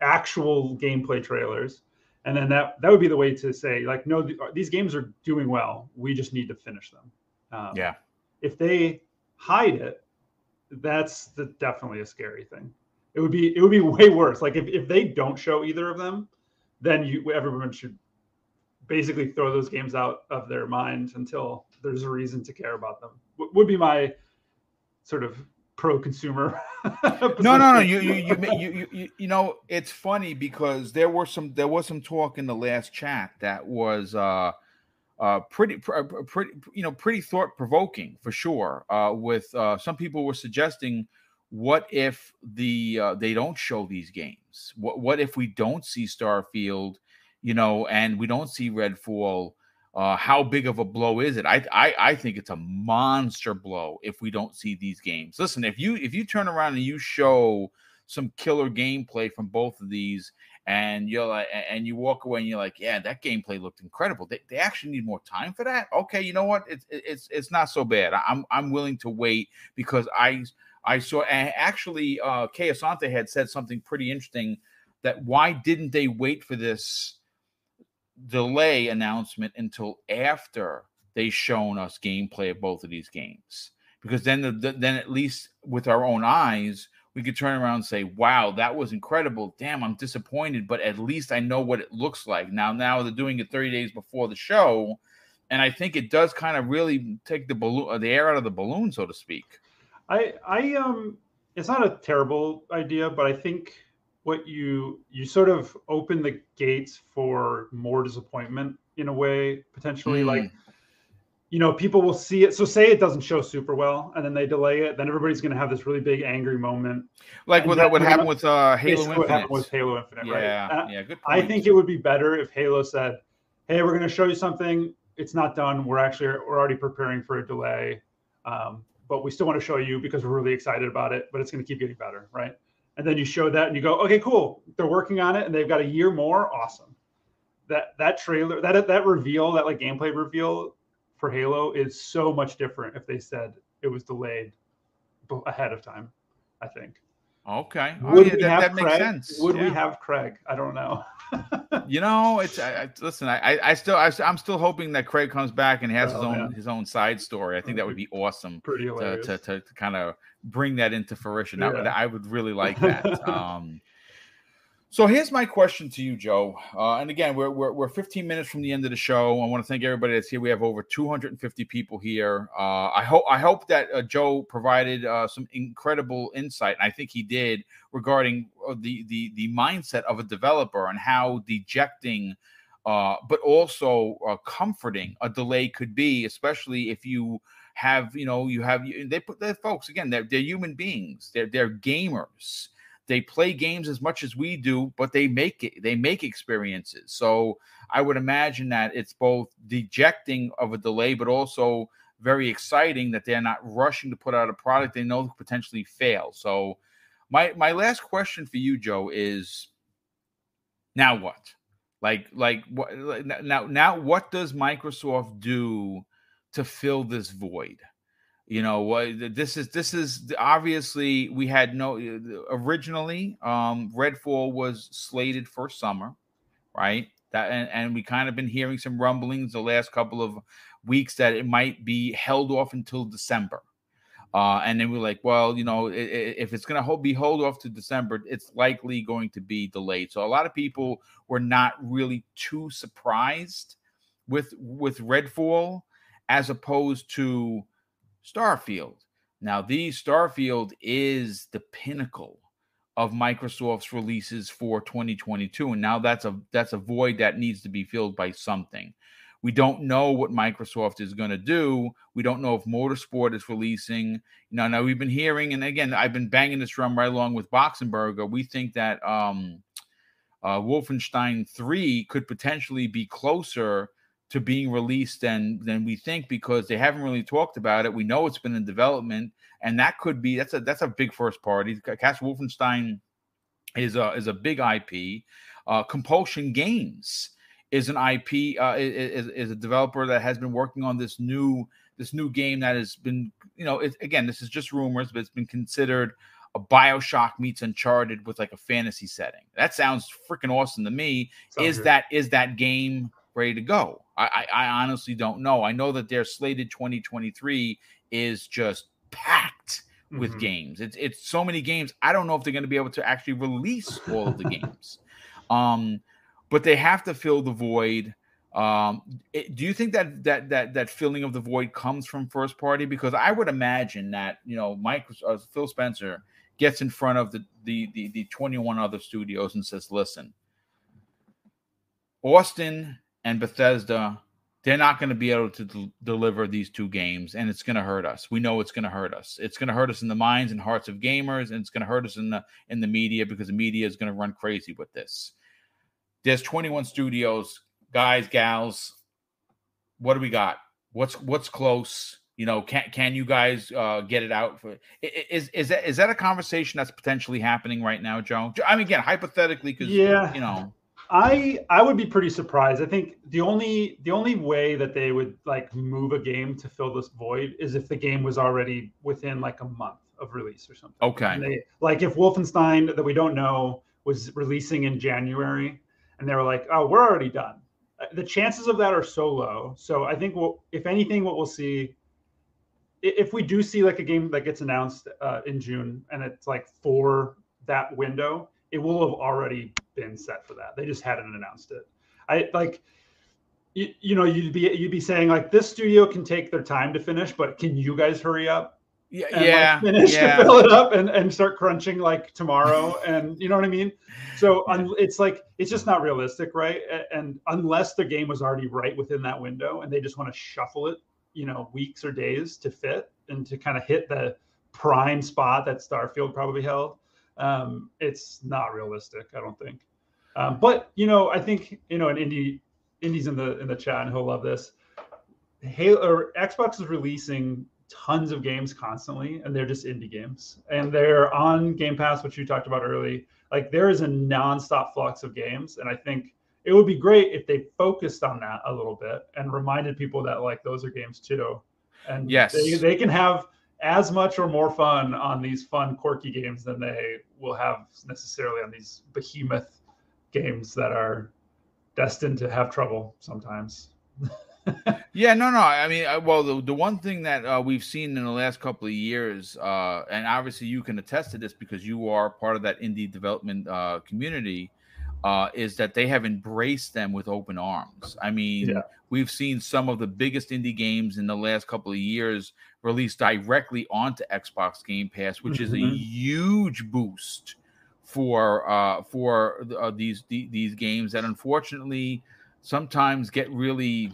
actual gameplay trailers, and then that that would be the way to say like, no, th- these games are doing well. We just need to finish them. Um, yeah. If they hide it, that's the, definitely a scary thing. It would be it would be way worse. Like if, if they don't show either of them, then you everyone should basically throw those games out of their mind until there's a reason to care about them. W- would be my sort of pro consumer. no, no, no. You, you, you, you, you, you know, it's funny because there were some, there was some talk in the last chat that was, uh, uh, pretty, uh, pretty, you know, pretty thought provoking for sure. Uh, with uh, some people were suggesting, what if the uh, they don't show these games? What what if we don't see Starfield, you know, and we don't see Redfall? Uh, how big of a blow is it? I, I I think it's a monster blow if we don't see these games. Listen, if you if you turn around and you show some killer gameplay from both of these, and you're like, and you walk away and you're like, yeah, that gameplay looked incredible. They, they actually need more time for that. Okay, you know what? It's it's it's not so bad. I'm I'm willing to wait because I I saw and actually uh Kay Asante had said something pretty interesting that why didn't they wait for this delay announcement until after they shown us gameplay of both of these games because then the, then at least with our own eyes we could turn around and say wow that was incredible. Damn i'm disappointed but at least i know what it looks like. Now now they're doing it 30 days before the show and i think it does kind of really take the balloon uh, the air out of the balloon so to speak. I i um it's not a terrible idea but i think what you you sort of open the gates for more disappointment in a way potentially mm. like you know people will see it so say it doesn't show super well and then they delay it then everybody's going to have this really big angry moment like what that would happen with uh halo infinite what happened with halo infinite yeah right? yeah good point. i think it would be better if halo said hey we're going to show you something it's not done we're actually we're already preparing for a delay um, but we still want to show you because we're really excited about it but it's going to keep getting better right and then you show that and you go, okay, cool. They're working on it and they've got a year more. Awesome. That that trailer, that that reveal, that like gameplay reveal for Halo is so much different if they said it was delayed ahead of time. I think. Okay. Oh, Would yeah, we that, have that Craig? makes sense. Would yeah. we have Craig? I don't know. you know, it's I, I, listen. I, I still I, am still hoping that Craig comes back and has oh, his own his own side story. I think that would be awesome. Pretty to, to, to, to kind of bring that into fruition. I, I would really like that. um, so here's my question to you, Joe. Uh, and again, we're, we're, we're 15 minutes from the end of the show. I want to thank everybody that's here. We have over 250 people here. Uh, I hope I hope that uh, Joe provided uh, some incredible insight. I think he did regarding uh, the the the mindset of a developer and how dejecting, uh, but also comforting a delay could be, especially if you have you know you have they put their folks again they're, they're human beings they're they're gamers they play games as much as we do but they make it they make experiences. So i would imagine that it's both dejecting of a delay but also very exciting that they're not rushing to put out a product they know potentially fail. So my my last question for you joe is now what? Like like what now now what does microsoft do to fill this void you know what this is this is obviously we had no uh, originally um redfall was slated for summer right that and, and we kind of been hearing some rumblings the last couple of weeks that it might be held off until december uh, and then we're like, well, you know, if it's going to be hold off to December, it's likely going to be delayed. So a lot of people were not really too surprised with with Redfall as opposed to Starfield. Now, the Starfield is the pinnacle of Microsoft's releases for 2022, and now that's a that's a void that needs to be filled by something. We don't know what Microsoft is going to do. We don't know if Motorsport is releasing. Know, now we've been hearing, and again, I've been banging this drum right along with Boxenberger. We think that um, uh, Wolfenstein 3 could potentially be closer to being released than than we think because they haven't really talked about it. We know it's been in development, and that could be that's a that's a big first party. Castle Wolfenstein is a is a big IP. Uh, Compulsion Games is an IP uh, is, is a developer that has been working on this new this new game that has been you know it, again this is just rumors but it's been considered a Bioshock meets Uncharted with like a fantasy setting. That sounds freaking awesome to me. Sounds is good. that is that game ready to go? I, I, I honestly don't know. I know that their slated 2023 is just packed with mm-hmm. games. It's it's so many games. I don't know if they're going to be able to actually release all of the games. Um, but they have to fill the void. Um, it, do you think that that that that filling of the void comes from first party? Because I would imagine that you know, Mike uh, Phil Spencer gets in front of the, the the the 21 other studios and says, "Listen, Austin and Bethesda, they're not going to be able to d- deliver these two games, and it's going to hurt us. We know it's going to hurt us. It's going to hurt us in the minds and hearts of gamers, and it's going to hurt us in the in the media because the media is going to run crazy with this." There's 21 studios, guys, gals. What do we got? What's what's close? You know, can can you guys uh, get it out for? Is is that is that a conversation that's potentially happening right now, Joe? I mean, again, hypothetically, because yeah, you know. I I would be pretty surprised. I think the only the only way that they would like move a game to fill this void is if the game was already within like a month of release or something. Okay. They, like if Wolfenstein that we don't know was releasing in January, and they were like, "Oh, we're already done." Uh, the chances of that are so low. So I think, we'll, if anything, what we'll see, if we do see like a game that gets announced uh, in June and it's like for that window, it will have already been set for that. They just hadn't announced it. I like. You, you know, you'd be you'd be saying like this studio can take their time to finish, but can you guys hurry up? yeah, and, yeah, like, finish yeah. to fill it up and, and start crunching like tomorrow. and you know what I mean? So un, it's like, it's just not realistic, right? And unless the game was already right within that window and they just want to shuffle it, you know, weeks or days to fit and to kind of hit the prime spot that Starfield probably held, um, it's not realistic, I don't think. Um, but you know, I think you know, an indie, Indy's in the in the chat, and he'll love this. Halo or Xbox is releasing tons of games constantly, and they're just indie games, and they're on Game Pass, which you talked about early. Like there is a nonstop flux of games, and I think it would be great if they focused on that a little bit and reminded people that like those are games too, and yes, they, they can have as much or more fun on these fun quirky games than they will have necessarily on these behemoth games that are destined to have trouble sometimes. yeah, no, no. I mean, well, the, the one thing that uh, we've seen in the last couple of years, uh, and obviously you can attest to this because you are part of that indie development uh, community, uh, is that they have embraced them with open arms. I mean, yeah. we've seen some of the biggest indie games in the last couple of years released directly onto Xbox Game Pass, which mm-hmm. is a mm-hmm. huge boost for uh, for these these games that unfortunately sometimes get really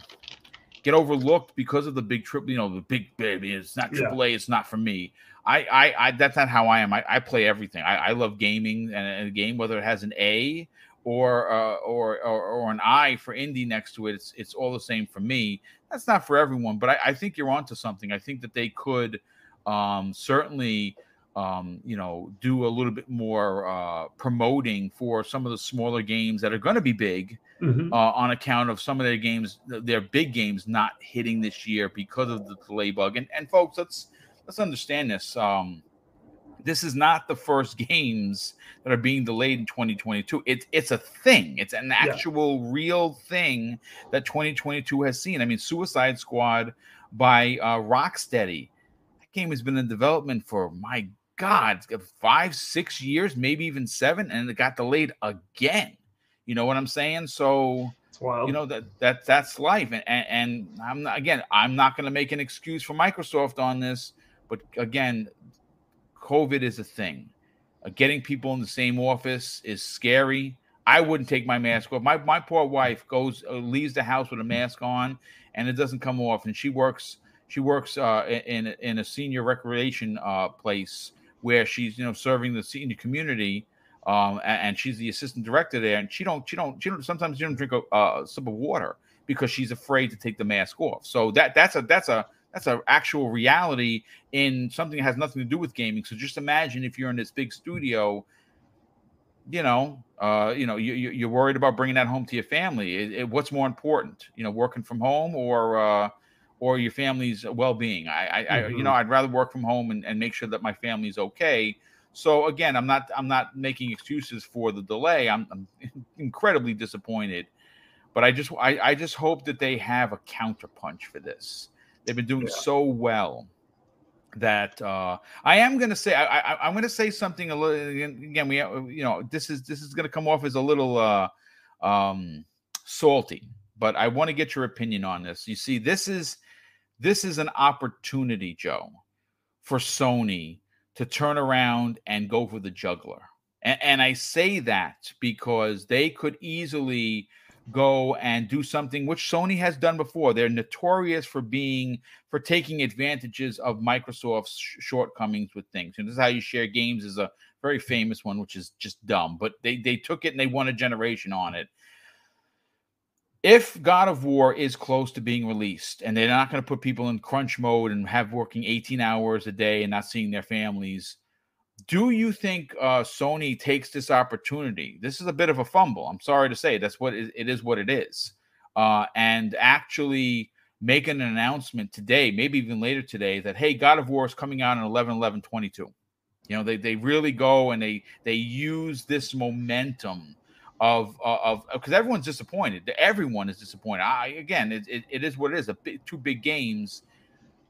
get overlooked because of the big trip. you know, the big baby. It's not triple A. It's not for me. I, I, I, that's not how I am. I, I play everything. I, I love gaming and, and, a game, whether it has an A or, uh, or, or, or an I for indie next to it. It's, it's all the same for me. That's not for everyone, but I, I think you're onto something. I think that they could um, certainly, um, you know, do a little bit more uh, promoting for some of the smaller games that are going to be big mm-hmm. uh, on account of some of their games, their big games not hitting this year because of the delay bug. And, and folks, let's let's understand this. Um, this is not the first games that are being delayed in 2022. It's it's a thing. It's an actual yeah. real thing that 2022 has seen. I mean, Suicide Squad by uh, Rocksteady. That game has been in development for my God, five, six years, maybe even seven, and it got delayed again. You know what I'm saying? So you know that that that's life, and and, and I'm not, again, I'm not going to make an excuse for Microsoft on this, but again, COVID is a thing. Uh, getting people in the same office is scary. I wouldn't take my mask off. My my poor wife goes uh, leaves the house with a mask on, and it doesn't come off. And she works she works uh, in in a senior recreation uh, place where she's you know serving the senior community um, and, and, she's the assistant director there, and she don't, she don't, she don't. Sometimes she don't drink a, a sip of water because she's afraid to take the mask off. So that that's a that's a that's an actual reality in something that has nothing to do with gaming. So just imagine if you're in this big studio, you know, uh, you know, you, you're worried about bringing that home to your family. It, it, what's more important, you know, working from home or uh, or your family's well-being? I, I, mm-hmm. I, you know, I'd rather work from home and, and make sure that my family's okay so again, I'm not I'm not making excuses for the delay. I'm, I'm incredibly disappointed, but I just I, I just hope that they have a counterpunch for this. They've been doing yeah. so well that uh, I am going to say I, I am going to say something a little again. We you know this is this is going to come off as a little uh, um, salty, but I want to get your opinion on this. You see, this is this is an opportunity, Joe, for Sony to turn around and go for the juggler. And, and, I say that because they could easily go and do something which Sony has done before. They're notorious for being for taking advantages of Microsoft's shortcomings with things. And this is how you share games is a very famous one, which is just dumb. But they they took it and they won a generation on it if God of War is close to being released and they're not going to put people in crunch mode and have working 18 hours a day and not seeing their families, do you think uh, Sony takes this opportunity? This is a bit of a fumble. I'm sorry to say that's what it, it is. What it is, uh, and actually make an announcement today, maybe even later today, that hey, God of War is coming out in 11 11 22. You know, they they really go and they they use this momentum of uh, of because everyone's disappointed. Everyone is disappointed. I again, it, it, it is what it is. A big, two big games.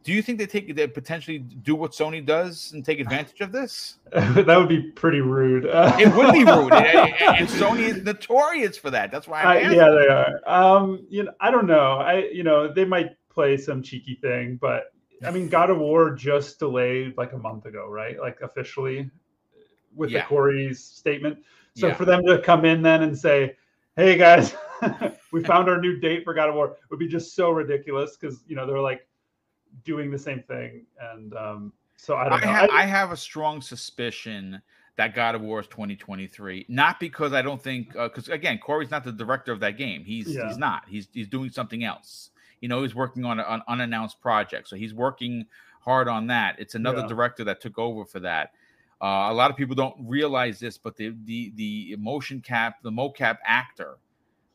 Do you think they take they potentially do what Sony does and take advantage of this? that would be pretty rude. it would be rude, and, and, Sony is notorious for that. That's why. Uh, yeah, they are. Um, you know, I don't know. I you know they might play some cheeky thing, but I mean, God of War just delayed like a month ago, right? Like officially with yeah. the Cory's statement. So yeah. for them to come in then and say, "Hey guys, we found our new date for God of War," would be just so ridiculous because you know they're like doing the same thing, and um, so I don't I know. Ha- I, have a strong suspicion that God of War is 2023. Not because I don't think, because uh, again, Cory's not the director of that game. He's yeah. he's not. He's he's doing something else. You know, he's working on an unannounced project, so he's working hard on that. It's another yeah. director that took over for that. Uh, a lot of people don't realize this, but the the the motion cap, the mocap actor,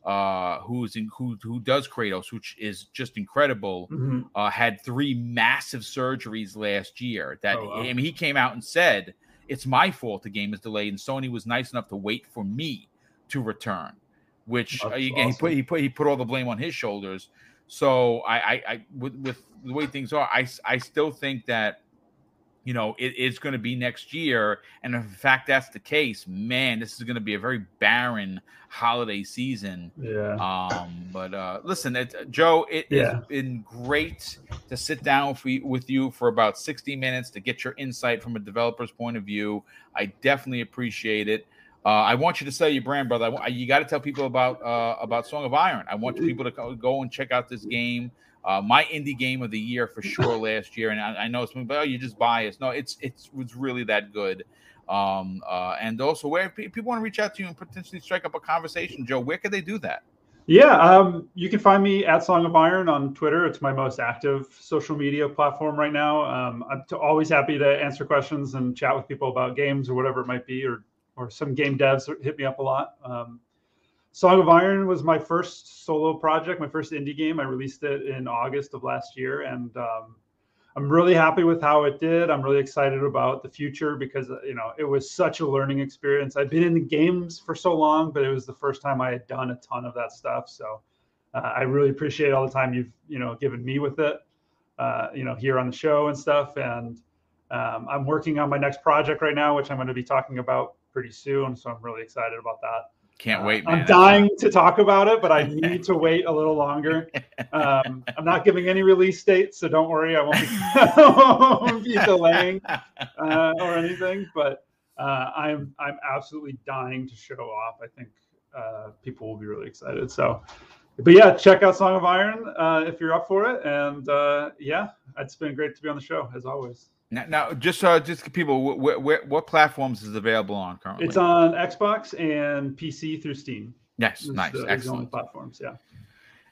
uh, who's in who who does Kratos, which is just incredible, mm-hmm. uh, had three massive surgeries last year. That oh, wow. I mean, he came out and said it's my fault the game is delayed, and Sony was nice enough to wait for me to return. Which That's again, awesome. he put he put he put all the blame on his shoulders. So I I, I with, with the way things are, I I still think that you know, it, it's going to be next year. And in fact that's the case, man, this is going to be a very barren holiday season. Yeah. Um, but uh, listen, it, Joe, it yeah. has been great to sit down for, with you for about 60 minutes to get your insight from a developer's point of view. I definitely appreciate it. Uh, I want you to sell your brand, brother. I, you got to tell people about uh, about Song of Iron. I want people to go and check out this game. Uh, my indie game of the year for sure last year. And I, I know it's but oh, you just biased. No, it's it's was really that good. Um, uh, and also, where people want to reach out to you and potentially strike up a conversation, Joe, where could they do that? Yeah, um, you can find me at Song of Iron on Twitter. It's my most active social media platform right now. Um, I'm t- always happy to answer questions and chat with people about games or whatever it might be, or or some game devs hit me up a lot. Um, Song of Iron was my first solo project, my first indie game. I released it in August of last year, and um, I'm really happy with how it did. I'm really excited about the future because you know it was such a learning experience. I've been in the games for so long, but it was the first time I had done a ton of that stuff. So uh, I really appreciate all the time you've you know given me with it, uh, you know here on the show and stuff. And um, I'm working on my next project right now, which I'm going to be talking about pretty soon. So I'm really excited about that. Can't wait. Man. I'm dying to talk about it, but I need to wait a little longer. Um, I'm not giving any release dates, so don't worry. I won't be, I won't be delaying uh, or anything. But uh, I'm I'm absolutely dying to show off. I think uh, people will be really excited. So, but yeah, check out Song of Iron uh, if you're up for it. And uh, yeah, it's been great to be on the show as always. Now, now just uh, just people, wh- wh- what platforms is available on currently? It's on Xbox and PC through Steam. Yes, it's, nice, uh, excellent platforms. Yeah.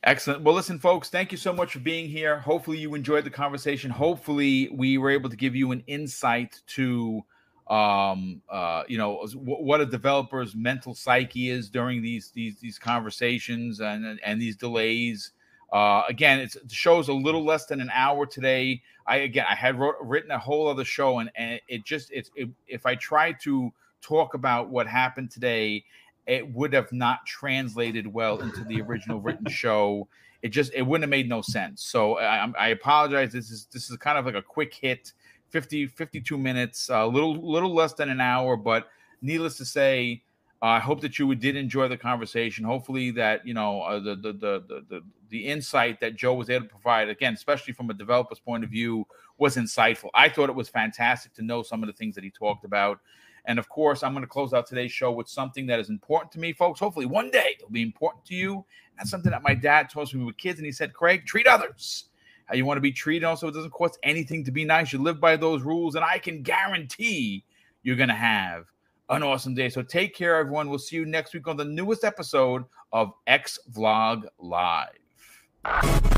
Excellent. Well, listen, folks, thank you so much for being here. Hopefully, you enjoyed the conversation. Hopefully, we were able to give you an insight to, um, uh, you know, what a developer's mental psyche is during these these these conversations and and these delays. Uh, again, it's the show's a little less than an hour today. I again, I had wrote, written a whole other show, and, and it just it's it, if I tried to talk about what happened today, it would have not translated well into the original written show. It just it wouldn't have made no sense. So I, I apologize. This is this is kind of like a quick hit, 50 52 minutes, a little little less than an hour, but needless to say, I hope that you did enjoy the conversation. Hopefully, that you know uh, the, the, the the the insight that Joe was able to provide, again, especially from a developer's point of view, was insightful. I thought it was fantastic to know some of the things that he talked about. And of course, I'm going to close out today's show with something that is important to me, folks. Hopefully, one day it'll be important to you. That's something that my dad told me with kids, and he said, "Craig, treat others." How you want to be treated. Also, it doesn't cost anything to be nice. You live by those rules, and I can guarantee you're going to have an awesome day. So take care, everyone. We'll see you next week on the newest episode of X Vlog Live.